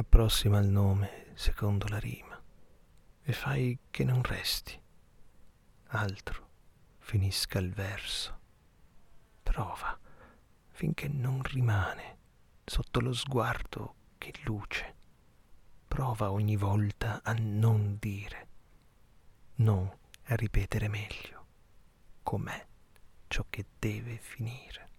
approssima il nome secondo la rima e fai che non resti altro finisca il verso. Prova finché non rimane sotto lo sguardo che luce. Prova ogni volta a non dire, non a ripetere meglio com'è ciò che deve finire.